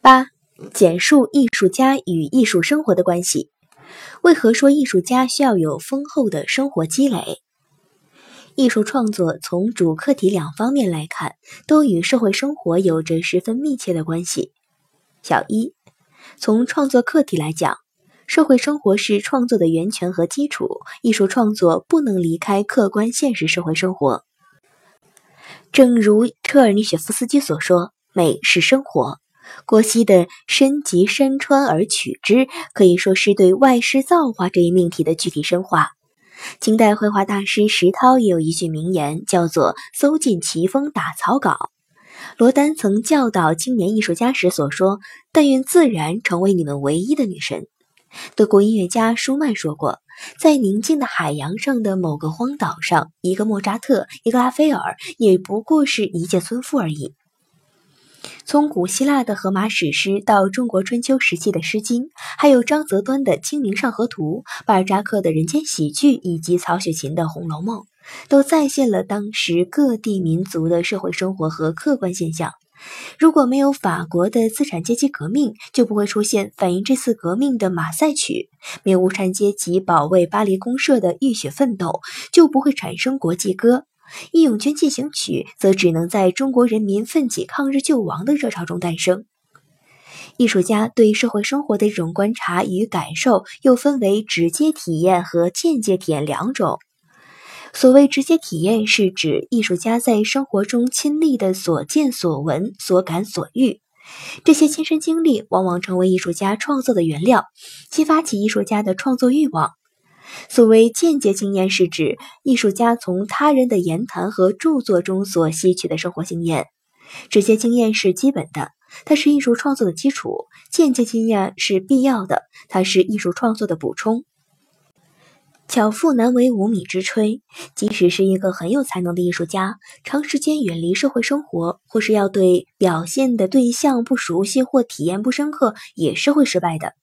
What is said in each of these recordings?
八、简述艺术家与艺术生活的关系。为何说艺术家需要有丰厚的生活积累？艺术创作从主客体两方面来看，都与社会生活有着十分密切的关系。小一，从创作客体来讲，社会生活是创作的源泉和基础，艺术创作不能离开客观现实社会生活。正如车尔尼雪夫斯基所说：“美是生活。”郭熙的“身及山川而取之”，可以说是对外师造化这一命题的具体深化。清代绘画大师石涛也有一句名言，叫做“搜尽奇峰打草稿”。罗丹曾教导青年艺术家时所说：“但愿自然成为你们唯一的女神。”德国音乐家舒曼说过：“在宁静的海洋上的某个荒岛上，一个莫扎特，一个拉斐尔，也不过是一介村夫而已。”从古希腊的荷马史诗到中国春秋时期的《诗经》，还有张择端的《清明上河图》，巴尔扎克的人间喜剧，以及曹雪芹的《红楼梦》，都再现了当时各地民族的社会生活和客观现象。如果没有法国的资产阶级革命，就不会出现反映这次革命的《马赛曲》；没有无产阶级保卫巴黎公社的浴血奋斗，就不会产生国际歌。《义勇军进行曲》则只能在中国人民奋起抗日救亡的热潮中诞生。艺术家对社会生活的这种观察与感受，又分为直接体验和间接体验两种。所谓直接体验，是指艺术家在生活中亲历的所见所闻、所感所遇，这些亲身经历往往成为艺术家创作的原料，激发起艺术家的创作欲望。所谓间接经验，是指艺术家从他人的言谈和著作中所吸取的生活经验；直接经验是基本的，它是艺术创作的基础；间接经验是必要的，它是艺术创作的补充。巧妇难为无米之炊，即使是一个很有才能的艺术家，长时间远离社会生活，或是要对表现的对象不熟悉或体验不深刻，也是会失败的。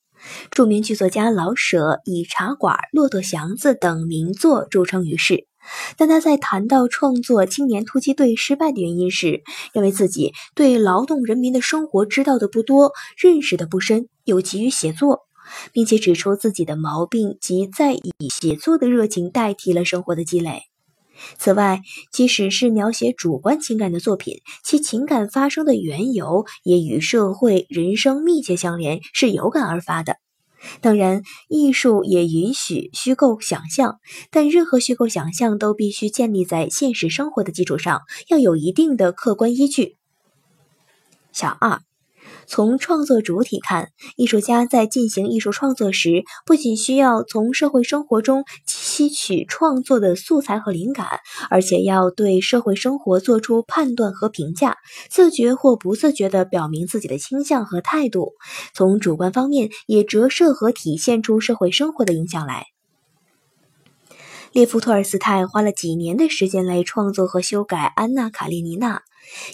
著名剧作家老舍以《茶馆》《骆驼祥子》等名作著称于世，但他在谈到创作《青年突击队》失败的原因时，认为自己对劳动人民的生活知道的不多，认识的不深，又急于写作，并且指出自己的毛病及在以写作的热情代替了生活的积累。此外，即使是描写主观情感的作品，其情感发生的缘由也与社会人生密切相连，是有感而发的。当然，艺术也允许虚构想象，但任何虚构想象都必须建立在现实生活的基础上，要有一定的客观依据。小二。从创作主体看，艺术家在进行艺术创作时，不仅需要从社会生活中吸取创作的素材和灵感，而且要对社会生活做出判断和评价，自觉或不自觉地表明自己的倾向和态度。从主观方面，也折射和体现出社会生活的影响来。列夫·托尔斯泰花了几年的时间来创作和修改《安娜·卡列尼娜》。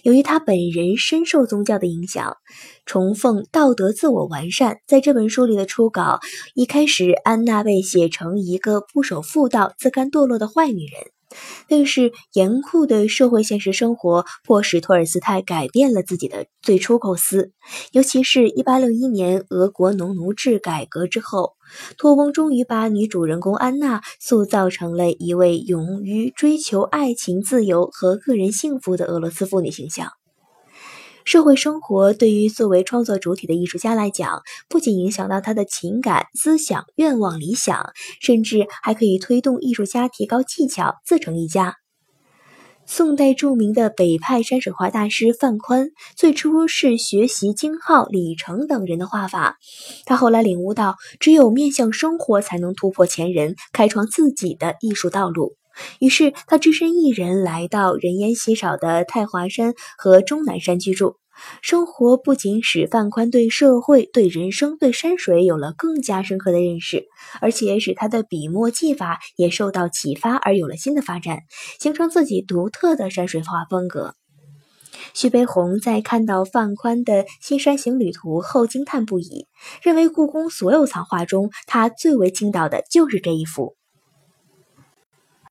由于他本人深受宗教的影响，崇奉道德自我完善，在这本书里的初稿一开始，安娜被写成一个不守妇道、自甘堕落的坏女人。但是严酷的社会现实生活迫使托尔斯泰改变了自己的最初构思，尤其是一八六一年俄国农奴制改革之后，托翁终于把女主人公安娜塑造成了一位勇于追求爱情、自由和个人幸福的俄罗斯妇女形象。社会生活对于作为创作主体的艺术家来讲，不仅影响到他的情感、思想、愿望、理想，甚至还可以推动艺术家提高技巧，自成一家。宋代著名的北派山水画大师范宽，最初是学习金浩、李成等人的画法，他后来领悟到，只有面向生活，才能突破前人，开创自己的艺术道路。于是，他只身一人来到人烟稀少的太华山和终南山居住。生活不仅使范宽对社会、对人生、对山水有了更加深刻的认识，而且使他的笔墨技法也受到启发而有了新的发展，形成自己独特的山水画风格。徐悲鸿在看到范宽的《西山行旅图》后惊叹不已，认为故宫所有藏画中，他最为倾倒的就是这一幅。